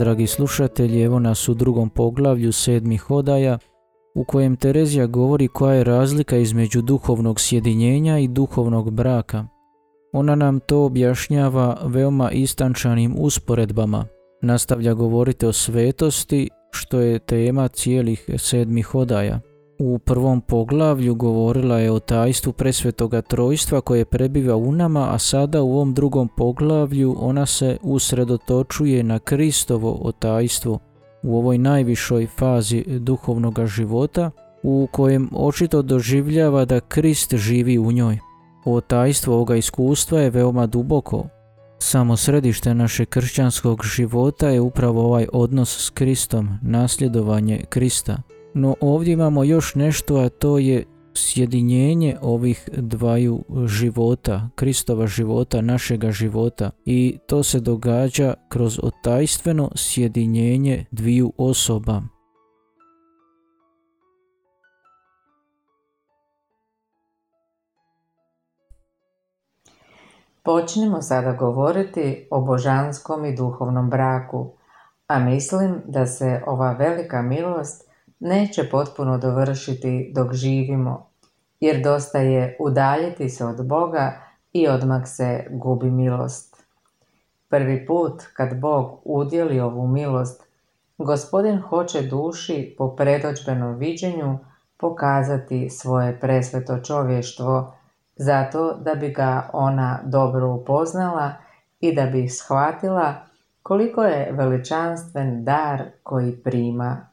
Dragi slušatelji, evo nas u drugom poglavlju sedmih odaja u kojem Terezija govori koja je razlika između duhovnog sjedinjenja i duhovnog braka. Ona nam to objašnjava veoma istančanim usporedbama. Nastavlja govoriti o svetosti, što je tema cijelih sedmih odaja. U prvom poglavlju govorila je o tajstvu presvetoga trojstva koje prebiva u nama, a sada u ovom drugom poglavlju ona se usredotočuje na Kristovo otajstvo u ovoj najvišoj fazi duhovnog života u kojem očito doživljava da Krist živi u njoj. Otajstvo ovoga iskustva je veoma duboko. Samo središte našeg kršćanskog života je upravo ovaj odnos s Kristom, nasljedovanje Krista – no ovdje imamo još nešto, a to je sjedinjenje ovih dvaju života, Kristova života, našega života i to se događa kroz otajstveno sjedinjenje dviju osoba. Počnimo sada govoriti o božanskom i duhovnom braku, a mislim da se ova velika milost neće potpuno dovršiti dok živimo, jer dosta je udaljiti se od Boga i odmah se gubi milost. Prvi put kad Bog udjeli ovu milost, gospodin hoće duši po predođbenom viđenju pokazati svoje presveto čovještvo, zato da bi ga ona dobro upoznala i da bi shvatila koliko je veličanstven dar koji prima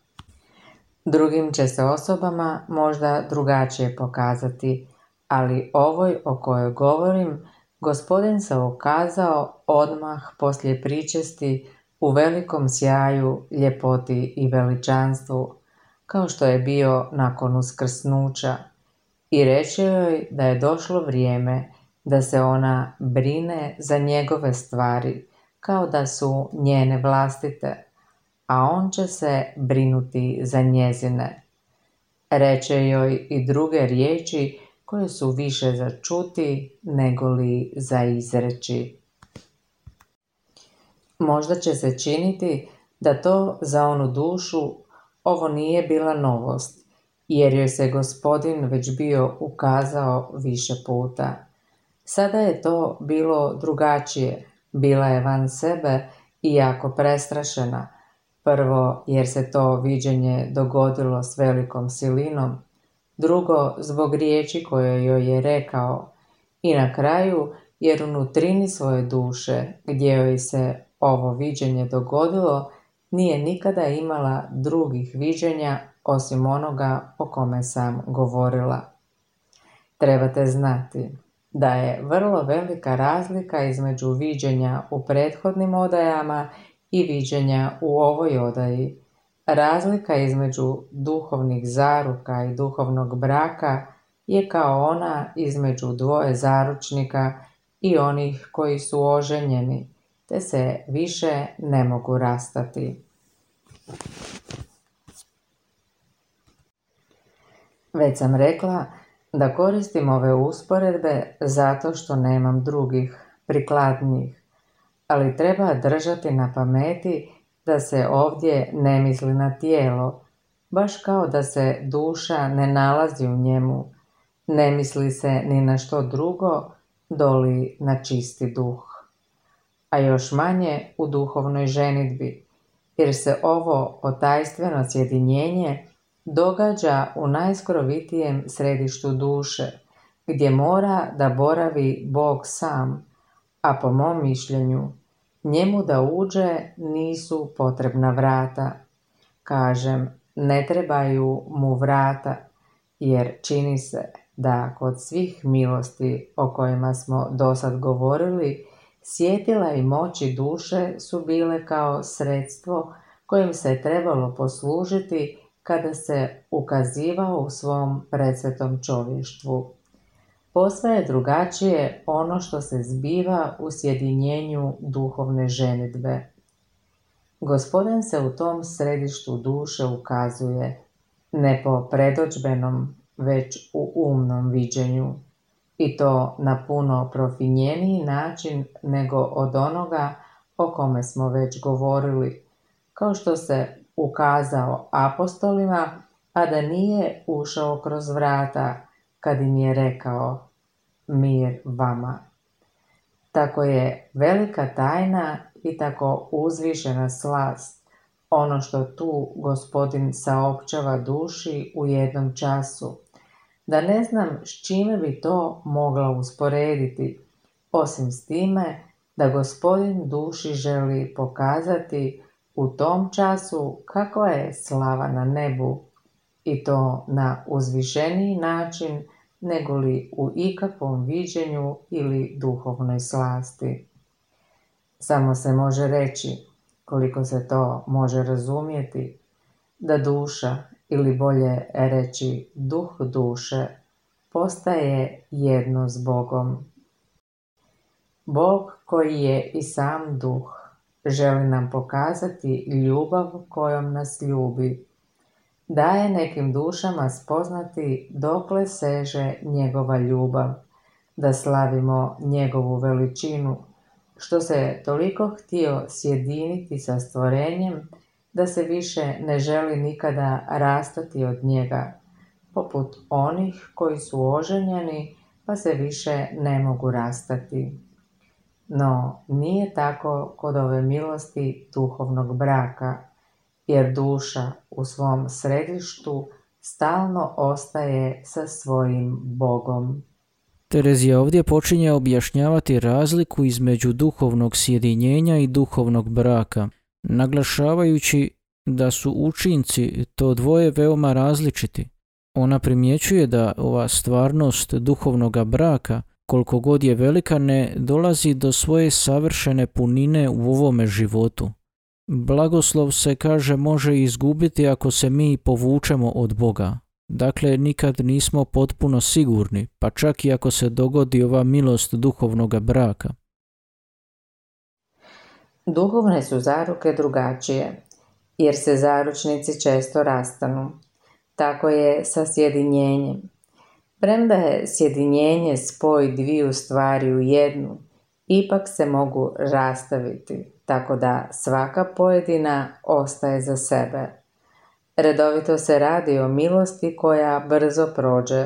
Drugim će se osobama možda drugačije pokazati, ali ovoj o kojoj govorim, gospodin se ukazao odmah poslije pričesti u velikom sjaju, ljepoti i veličanstvu, kao što je bio nakon uskrsnuća, i reče joj da je došlo vrijeme da se ona brine za njegove stvari, kao da su njene vlastite, a on će se brinuti za njezine. Reče joj i druge riječi koje su više za čuti nego li za izreći. Možda će se činiti da to za onu dušu ovo nije bila novost, jer joj se gospodin već bio ukazao više puta. Sada je to bilo drugačije, bila je van sebe i jako prestrašena, Prvo, jer se to viđenje dogodilo s velikom silinom, drugo, zbog riječi koje joj je rekao i na kraju, jer u nutrini svoje duše, gdje joj se ovo viđenje dogodilo, nije nikada imala drugih viđenja osim onoga o kome sam govorila. Trebate znati da je vrlo velika razlika između viđenja u prethodnim odajama i viđenja u ovoj odaji. Razlika između duhovnih zaruka i duhovnog braka je kao ona između dvoje zaručnika i onih koji su oženjeni, te se više ne mogu rastati. Već sam rekla da koristim ove usporedbe zato što nemam drugih, prikladnijih ali treba držati na pameti da se ovdje ne misli na tijelo, baš kao da se duša ne nalazi u njemu, ne misli se ni na što drugo, doli na čisti duh. A još manje u duhovnoj ženitbi, jer se ovo otajstveno sjedinjenje događa u najskrovitijem središtu duše, gdje mora da boravi Bog sam, a po mom mišljenju njemu da uđe nisu potrebna vrata. Kažem, ne trebaju mu vrata, jer čini se da kod svih milosti o kojima smo dosad govorili, sjetila i moći duše su bile kao sredstvo kojim se trebalo poslužiti kada se ukazivao u svom predsvetom čovještvu. Posve je drugačije ono što se zbiva u sjedinjenju duhovne ženitbe. Gospodin se u tom središtu duše ukazuje ne po predođbenom, već u umnom viđenju i to na puno profinjeniji način nego od onoga o kome smo već govorili, kao što se ukazao apostolima, a da nije ušao kroz vrata kad im je rekao mir vama. Tako je velika tajna i tako uzvišena slast, ono što tu gospodin saopćava duši u jednom času, da ne znam s čime bi to mogla usporediti, osim s time da gospodin duši želi pokazati u tom času kakva je slava na nebu i to na uzvišeniji način nego li u ikakvom viđenju ili duhovnoj slasti. Samo se može reći, koliko se to može razumjeti, da duša, ili bolje reći duh duše, postaje jedno s Bogom. Bog koji je i sam duh, želi nam pokazati ljubav kojom nas ljubi. Daje nekim dušama spoznati dokle seže njegova ljubav, da slavimo njegovu veličinu, što se toliko htio sjediniti sa stvorenjem, da se više ne želi nikada rastati od njega, poput onih koji su oženjeni pa se više ne mogu rastati. No, nije tako kod ove milosti duhovnog braka, jer duša u svom središtu stalno ostaje sa svojim Bogom. Terezija ovdje počinje objašnjavati razliku između duhovnog sjedinjenja i duhovnog braka, naglašavajući da su učinci to dvoje veoma različiti. Ona primjećuje da ova stvarnost duhovnog braka, koliko god je velika, ne dolazi do svoje savršene punine u ovome životu. Blagoslov se kaže može izgubiti ako se mi povučemo od Boga. Dakle, nikad nismo potpuno sigurni, pa čak i ako se dogodi ova milost duhovnog braka. Duhovne su zaruke drugačije, jer se zaručnici često rastanu. Tako je sa sjedinjenjem. Premda je sjedinjenje spoj dviju stvari u jednu, ipak se mogu rastaviti, tako da svaka pojedina ostaje za sebe. Redovito se radi o milosti koja brzo prođe,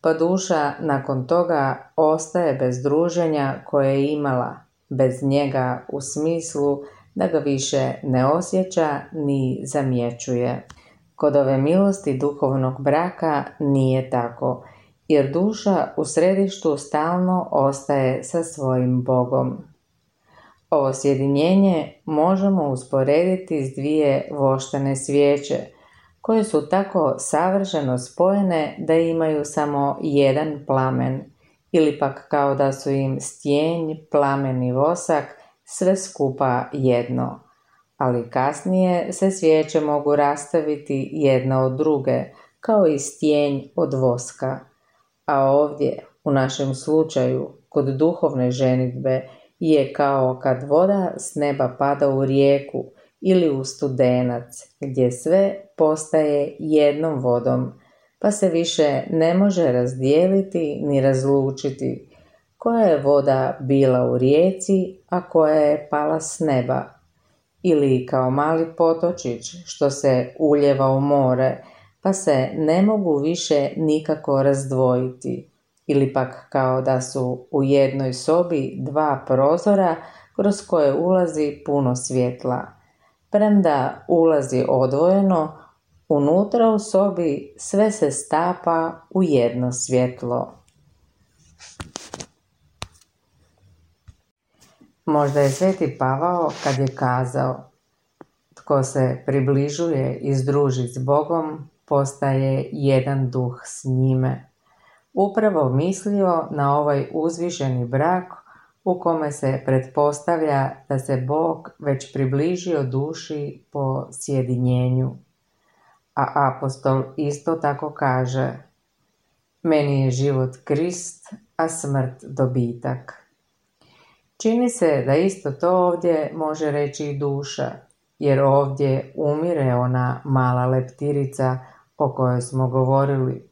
pa duša nakon toga ostaje bez druženja koje je imala, bez njega u smislu da ga više ne osjeća ni zamjećuje. Kod ove milosti duhovnog braka nije tako, jer duša u središtu stalno ostaje sa svojim Bogom. Ovo sjedinjenje možemo usporediti s dvije voštane svijeće, koje su tako savršeno spojene da imaju samo jedan plamen, ili pak kao da su im stjenj, plamen i vosak sve skupa jedno. Ali kasnije se svijeće mogu rastaviti jedna od druge, kao i stjenj od voska. A ovdje, u našem slučaju, kod duhovne ženitbe, je kao kad voda s neba pada u rijeku ili u studenac, gdje sve postaje jednom vodom, pa se više ne može razdijeliti ni razlučiti koja je voda bila u rijeci, a koja je pala s neba. Ili kao mali potočić što se uljeva u more, pa se ne mogu više nikako razdvojiti. Ili pak kao da su u jednoj sobi dva prozora kroz koje ulazi puno svjetla. Premda ulazi odvojeno, unutra u sobi sve se stapa u jedno svjetlo. Možda je Sveti Pavao kad je kazao tko se približuje i združi s Bogom, postaje jedan duh s njime. Upravo mislio na ovaj uzvišeni brak u kome se pretpostavlja da se Bog već približio duši po sjedinjenju. A apostol isto tako kaže Meni je život Krist, a smrt dobitak. Čini se da isto to ovdje može reći i duša, jer ovdje umire ona mala leptirica o kojoj smo govorili,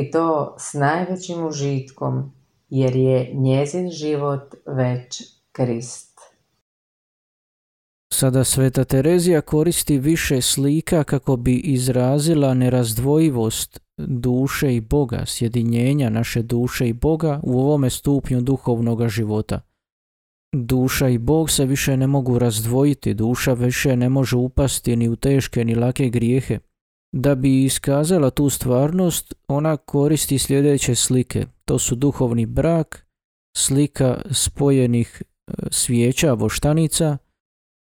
i to s najvećim užitkom, jer je njezin život već Krist. Sada Sveta Terezija koristi više slika kako bi izrazila nerazdvojivost duše i Boga, sjedinjenja naše duše i Boga u ovome stupnju duhovnog života. Duša i Bog se više ne mogu razdvojiti, duša više ne može upasti ni u teške ni lake grijehe. Da bi iskazala tu stvarnost, ona koristi sljedeće slike. To su duhovni brak, slika spojenih e, svijeća, voštanica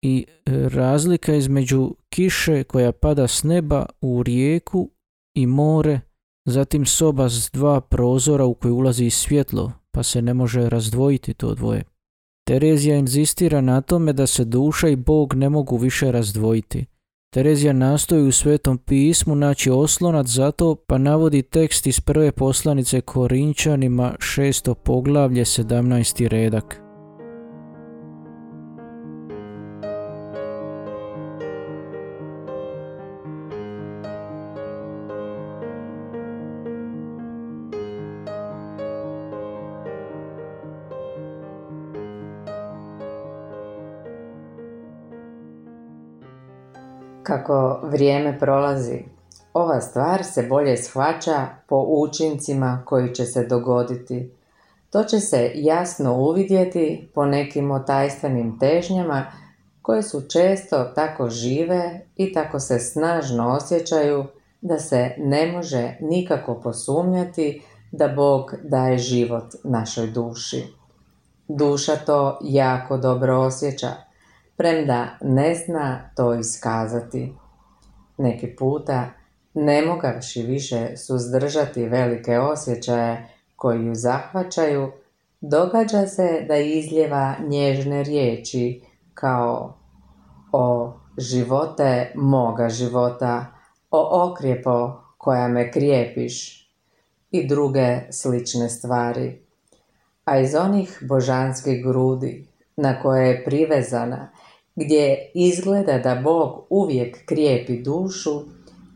i e, razlika između kiše koja pada s neba u rijeku i more, zatim soba s dva prozora u koju ulazi svjetlo, pa se ne može razdvojiti to dvoje. Terezija inzistira na tome da se duša i Bog ne mogu više razdvojiti. Terezija nastoji u Svetom pismu naći oslonac za to, pa navodi tekst iz prve poslanice Korinčanima, šesto poglavlje, 17. redak. Kako vrijeme prolazi, ova stvar se bolje shvaća po učincima koji će se dogoditi. To će se jasno uvidjeti po nekim otajstvenim težnjama koje su često tako žive i tako se snažno osjećaju da se ne može nikako posumnjati da Bog daje život našoj duši. Duša to jako dobro osjeća premda ne zna to iskazati. Neki puta, ne mogavši više suzdržati velike osjećaje koji ju zahvaćaju, događa se da izljeva nježne riječi kao o živote moga života, o okrijepo koja me krijepiš i druge slične stvari. A iz onih božanskih grudi na koje je privezana gdje izgleda da Bog uvijek krijepi dušu,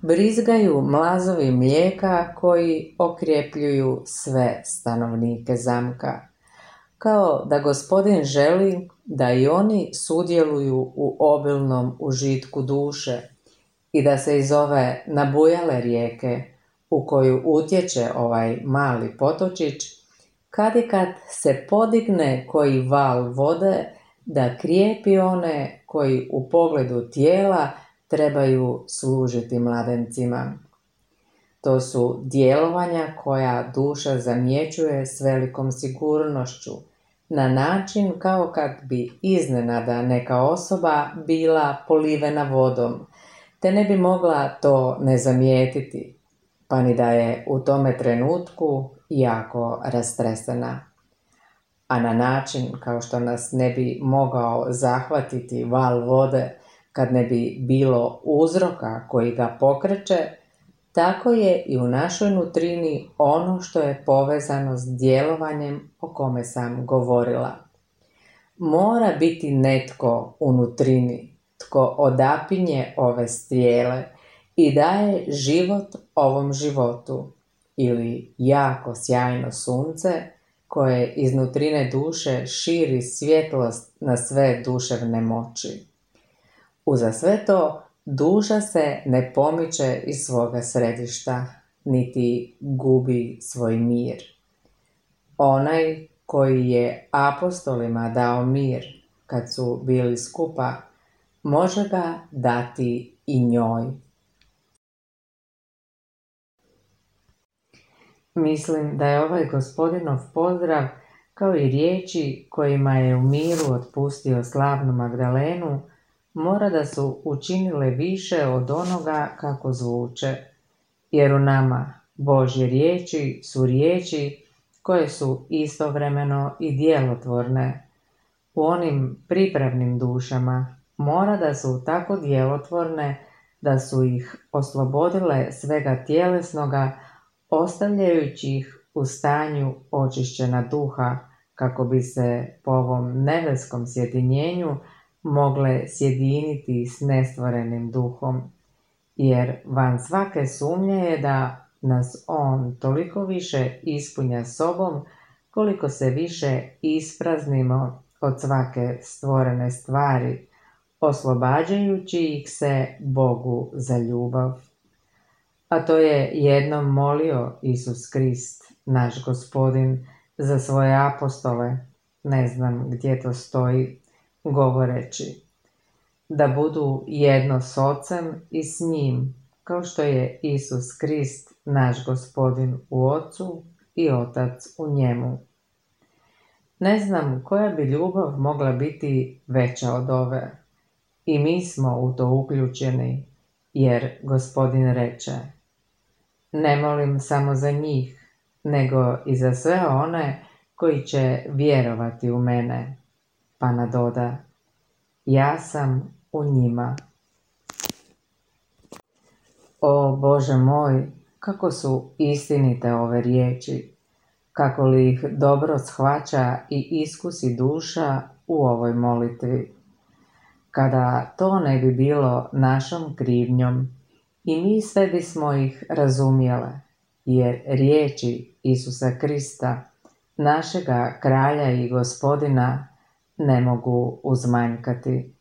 brizgaju mlazovi mlijeka koji okrjepljuju sve stanovnike zamka. Kao da gospodin želi da i oni sudjeluju u obilnom užitku duše i da se iz ove nabujale rijeke u koju utječe ovaj mali potočić, kad i kad se podigne koji val vode da krijepi one koji u pogledu tijela trebaju služiti mladencima. To su djelovanja koja duša zamjećuje s velikom sigurnošću, na način kao kad bi iznenada neka osoba bila polivena vodom, te ne bi mogla to ne zamijetiti, pa ni da je u tome trenutku jako rastresena a na način kao što nas ne bi mogao zahvatiti val vode kad ne bi bilo uzroka koji ga pokreće, tako je i u našoj nutrini ono što je povezano s djelovanjem o kome sam govorila. Mora biti netko u nutrini, tko odapinje ove strijele i daje život ovom životu ili jako sjajno sunce koje iznutrine duše širi svjetlost na sve duševne moći. Uza sve to, duša se ne pomiče iz svoga središta, niti gubi svoj mir. Onaj koji je apostolima dao mir kad su bili skupa, može ga dati i njoj. Mislim da je ovaj gospodinov pozdrav kao i riječi kojima je u miru otpustio slavnu Magdalenu, mora da su učinile više od onoga kako zvuče, jer u nama Božje riječi su riječi koje su istovremeno i djelotvorne. U onim pripravnim dušama mora da su tako djelotvorne da su ih oslobodile svega tjelesnoga, ostavljajući ih u stanju očišćena duha, kako bi se po ovom nebeskom sjedinjenju mogle sjediniti s nestvorenim duhom, jer van svake sumnje je da nas on toliko više ispunja sobom, koliko se više ispraznimo od svake stvorene stvari, oslobađajući ih se Bogu za ljubav. A to je jednom molio Isus Krist, naš gospodin, za svoje apostole, ne znam gdje to stoji, govoreći da budu jedno s ocem i s njim, kao što je Isus Krist, naš gospodin u ocu i otac u njemu. Ne znam koja bi ljubav mogla biti veća od ove. I mi smo u to uključeni, jer gospodin reče, ne molim samo za njih, nego i za sve one koji će vjerovati u mene. Pa nadoda, ja sam u njima. O Bože moj, kako su istinite ove riječi, kako li ih dobro shvaća i iskusi duša u ovoj molitvi. Kada to ne bi bilo našom krivnjom, i mi sve bismo ih razumjele, jer riječi Isusa Krista, našega kralja i gospodina, ne mogu uzmanjkati.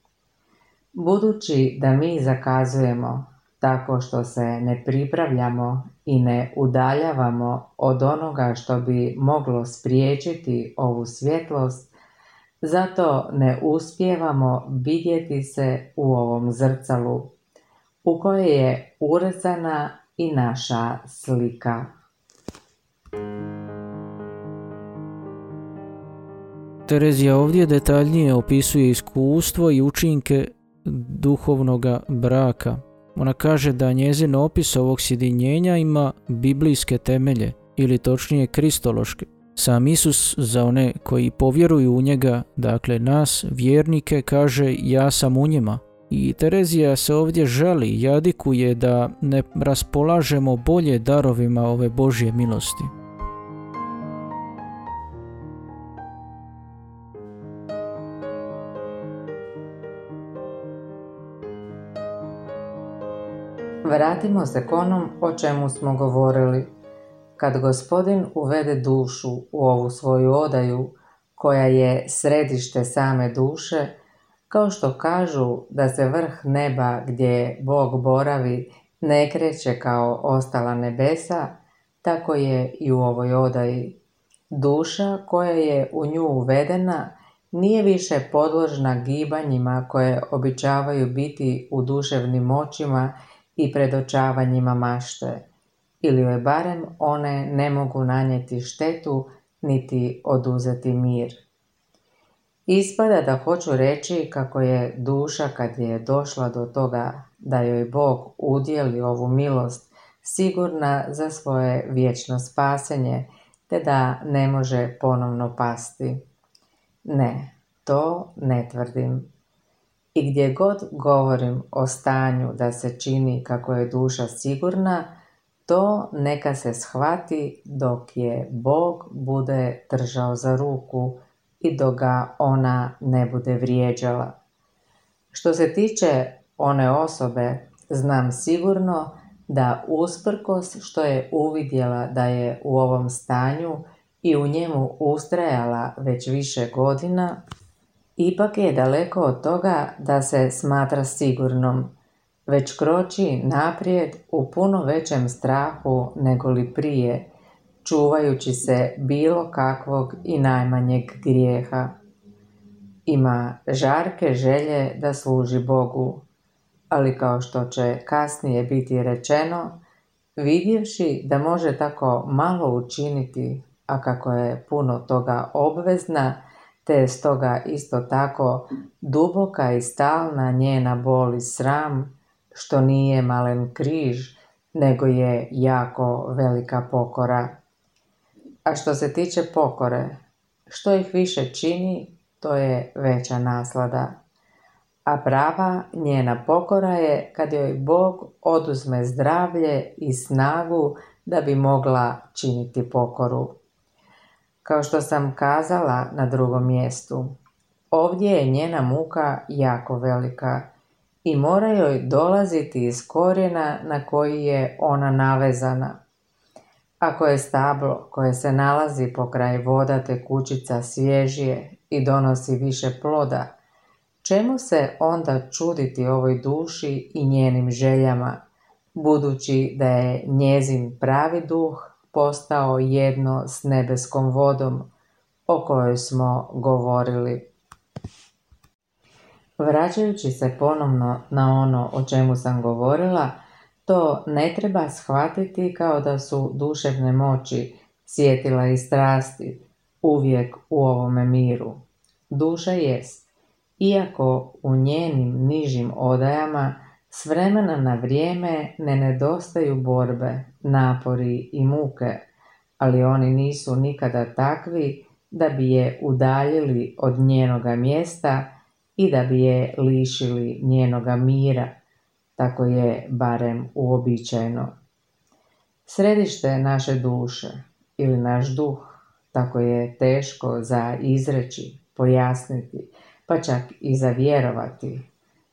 Budući da mi zakazujemo tako što se ne pripravljamo i ne udaljavamo od onoga što bi moglo spriječiti ovu svjetlost, zato ne uspijevamo vidjeti se u ovom zrcalu u kojoj je urezana i naša slika. Terezija ovdje detaljnije opisuje iskustvo i učinke duhovnog braka. Ona kaže da njezin opis ovog sjedinjenja ima biblijske temelje, ili točnije kristološke. Sam Isus za one koji povjeruju u njega, dakle nas, vjernike, kaže ja sam u njima. I Terezija se ovdje želi, jadikuje da ne raspolažemo bolje darovima ove Božje milosti. Vratimo se k onom o čemu smo govorili. Kad gospodin uvede dušu u ovu svoju odaju, koja je središte same duše, kao što kažu da se vrh neba gdje Bog boravi ne kreće kao ostala nebesa, tako je i u ovoj odaji. Duša koja je u nju uvedena nije više podložna gibanjima koje običavaju biti u duševnim očima i predočavanjima mašte, ili joj barem one ne mogu nanijeti štetu niti oduzeti mir. Ispada da hoću reći kako je duša kad je došla do toga da joj Bog udjeli ovu milost sigurna za svoje vječno spasenje, te da ne može ponovno pasti. Ne, to ne tvrdim. I gdje god govorim o stanju da se čini kako je duša sigurna, to neka se shvati dok je Bog bude držao za ruku i dok ga ona ne bude vrijeđala. Što se tiče one osobe, znam sigurno da usprkos što je uvidjela da je u ovom stanju i u njemu ustrajala već više godina, Ipak je daleko od toga da se smatra sigurnom, već kroči naprijed u puno većem strahu nego li prije, čuvajući se bilo kakvog i najmanjeg grijeha. Ima žarke želje da služi Bogu, ali kao što će kasnije biti rečeno, vidjevši da može tako malo učiniti, a kako je puno toga obvezna, te je stoga isto tako duboka i stalna njena bol i sram, što nije malen križ, nego je jako velika pokora. A što se tiče pokore, što ih više čini, to je veća naslada. A prava njena pokora je kad joj Bog oduzme zdravlje i snagu da bi mogla činiti pokoru. Kao što sam kazala na drugom mjestu, ovdje je njena muka jako velika i mora joj dolaziti iz korijena na koji je ona navezana. Ako je stablo koje se nalazi pokraj voda te kućica svježije i donosi više ploda, čemu se onda čuditi ovoj duši i njenim željama, budući da je njezin pravi duh postao jedno s nebeskom vodom o kojoj smo govorili. Vraćajući se ponovno na ono o čemu sam govorila, to ne treba shvatiti kao da su duševne moći, sjetila i strasti, uvijek u ovome miru. Duša jest, iako u njenim nižim odajama s vremena na vrijeme ne nedostaju borbe, napori i muke, ali oni nisu nikada takvi da bi je udaljili od njenoga mjesta i da bi je lišili njenoga mira, tako je barem uobičajeno. Središte naše duše ili naš duh, tako je teško za izreći, pojasniti, pa čak i za vjerovati.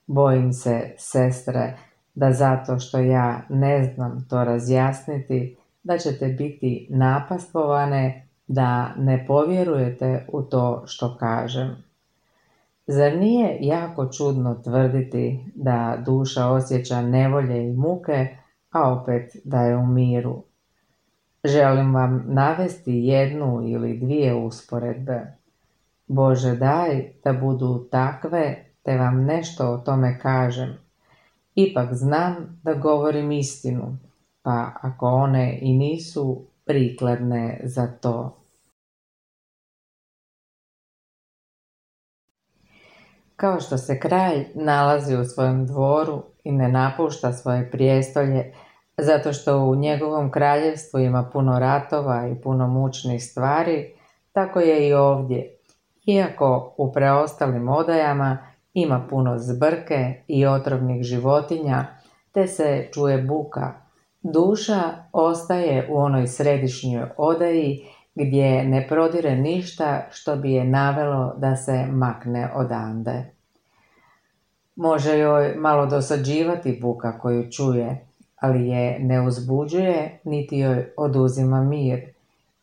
Bojim se, sestre, da zato što ja ne znam to razjasniti, da ćete biti napastovane da ne povjerujete u to što kažem. Zar nije jako čudno tvrditi da duša osjeća nevolje i muke, a opet da je u miru? Želim vam navesti jednu ili dvije usporedbe. Bože daj da budu takve, te vam nešto o tome kažem. Ipak znam da govorim istinu, pa ako one i nisu prikladne za to. Kao što se kralj nalazi u svojem dvoru i ne napušta svoje prijestolje, zato što u njegovom kraljevstvu ima puno ratova i puno mučnih stvari, tako je i ovdje. Iako u preostalim odajama ima puno zbrke i otrovnih životinja, te se čuje buka, duša ostaje u onoj središnjoj odaji gdje ne prodire ništa što bi je navelo da se makne odande. Može joj malo dosađivati buka koju čuje, ali je ne uzbuđuje niti joj oduzima mir,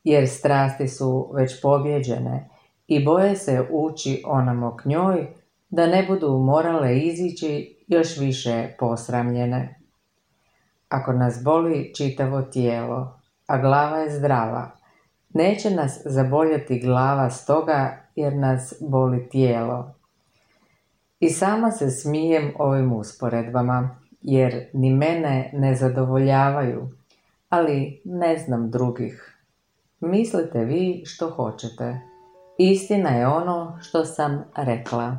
jer strasti su već pobjeđene i boje se ući onamo k njoj da ne budu morale izići još više posramljene. Ako nas boli čitavo tijelo, a glava je zdrava, Neće nas zaboljeti glava stoga jer nas boli tijelo. I sama se smijem ovim usporedbama, jer ni mene ne zadovoljavaju, ali ne znam drugih. Mislite vi što hoćete. Istina je ono što sam rekla.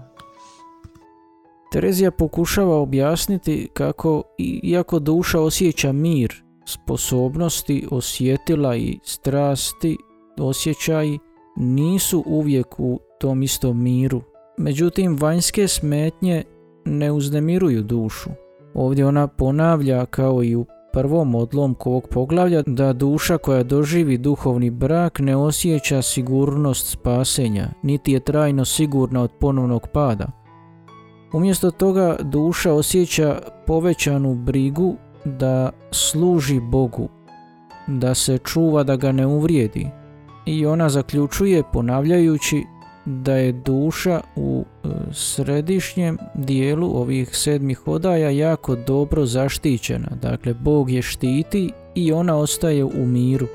Terezija pokušava objasniti kako, iako duša osjeća mir, sposobnosti, osjetila i strasti, osjećaji nisu uvijek u tom istom miru. Međutim, vanjske smetnje ne uznemiruju dušu. Ovdje ona ponavlja kao i u prvom odlomku ovog poglavlja da duša koja doživi duhovni brak ne osjeća sigurnost spasenja, niti je trajno sigurna od ponovnog pada. Umjesto toga duša osjeća povećanu brigu da služi Bogu, da se čuva da ga ne uvrijedi. I ona zaključuje ponavljajući da je duša u e, središnjem dijelu ovih sedmih odaja jako dobro zaštićena. Dakle, Bog je štiti i ona ostaje u miru.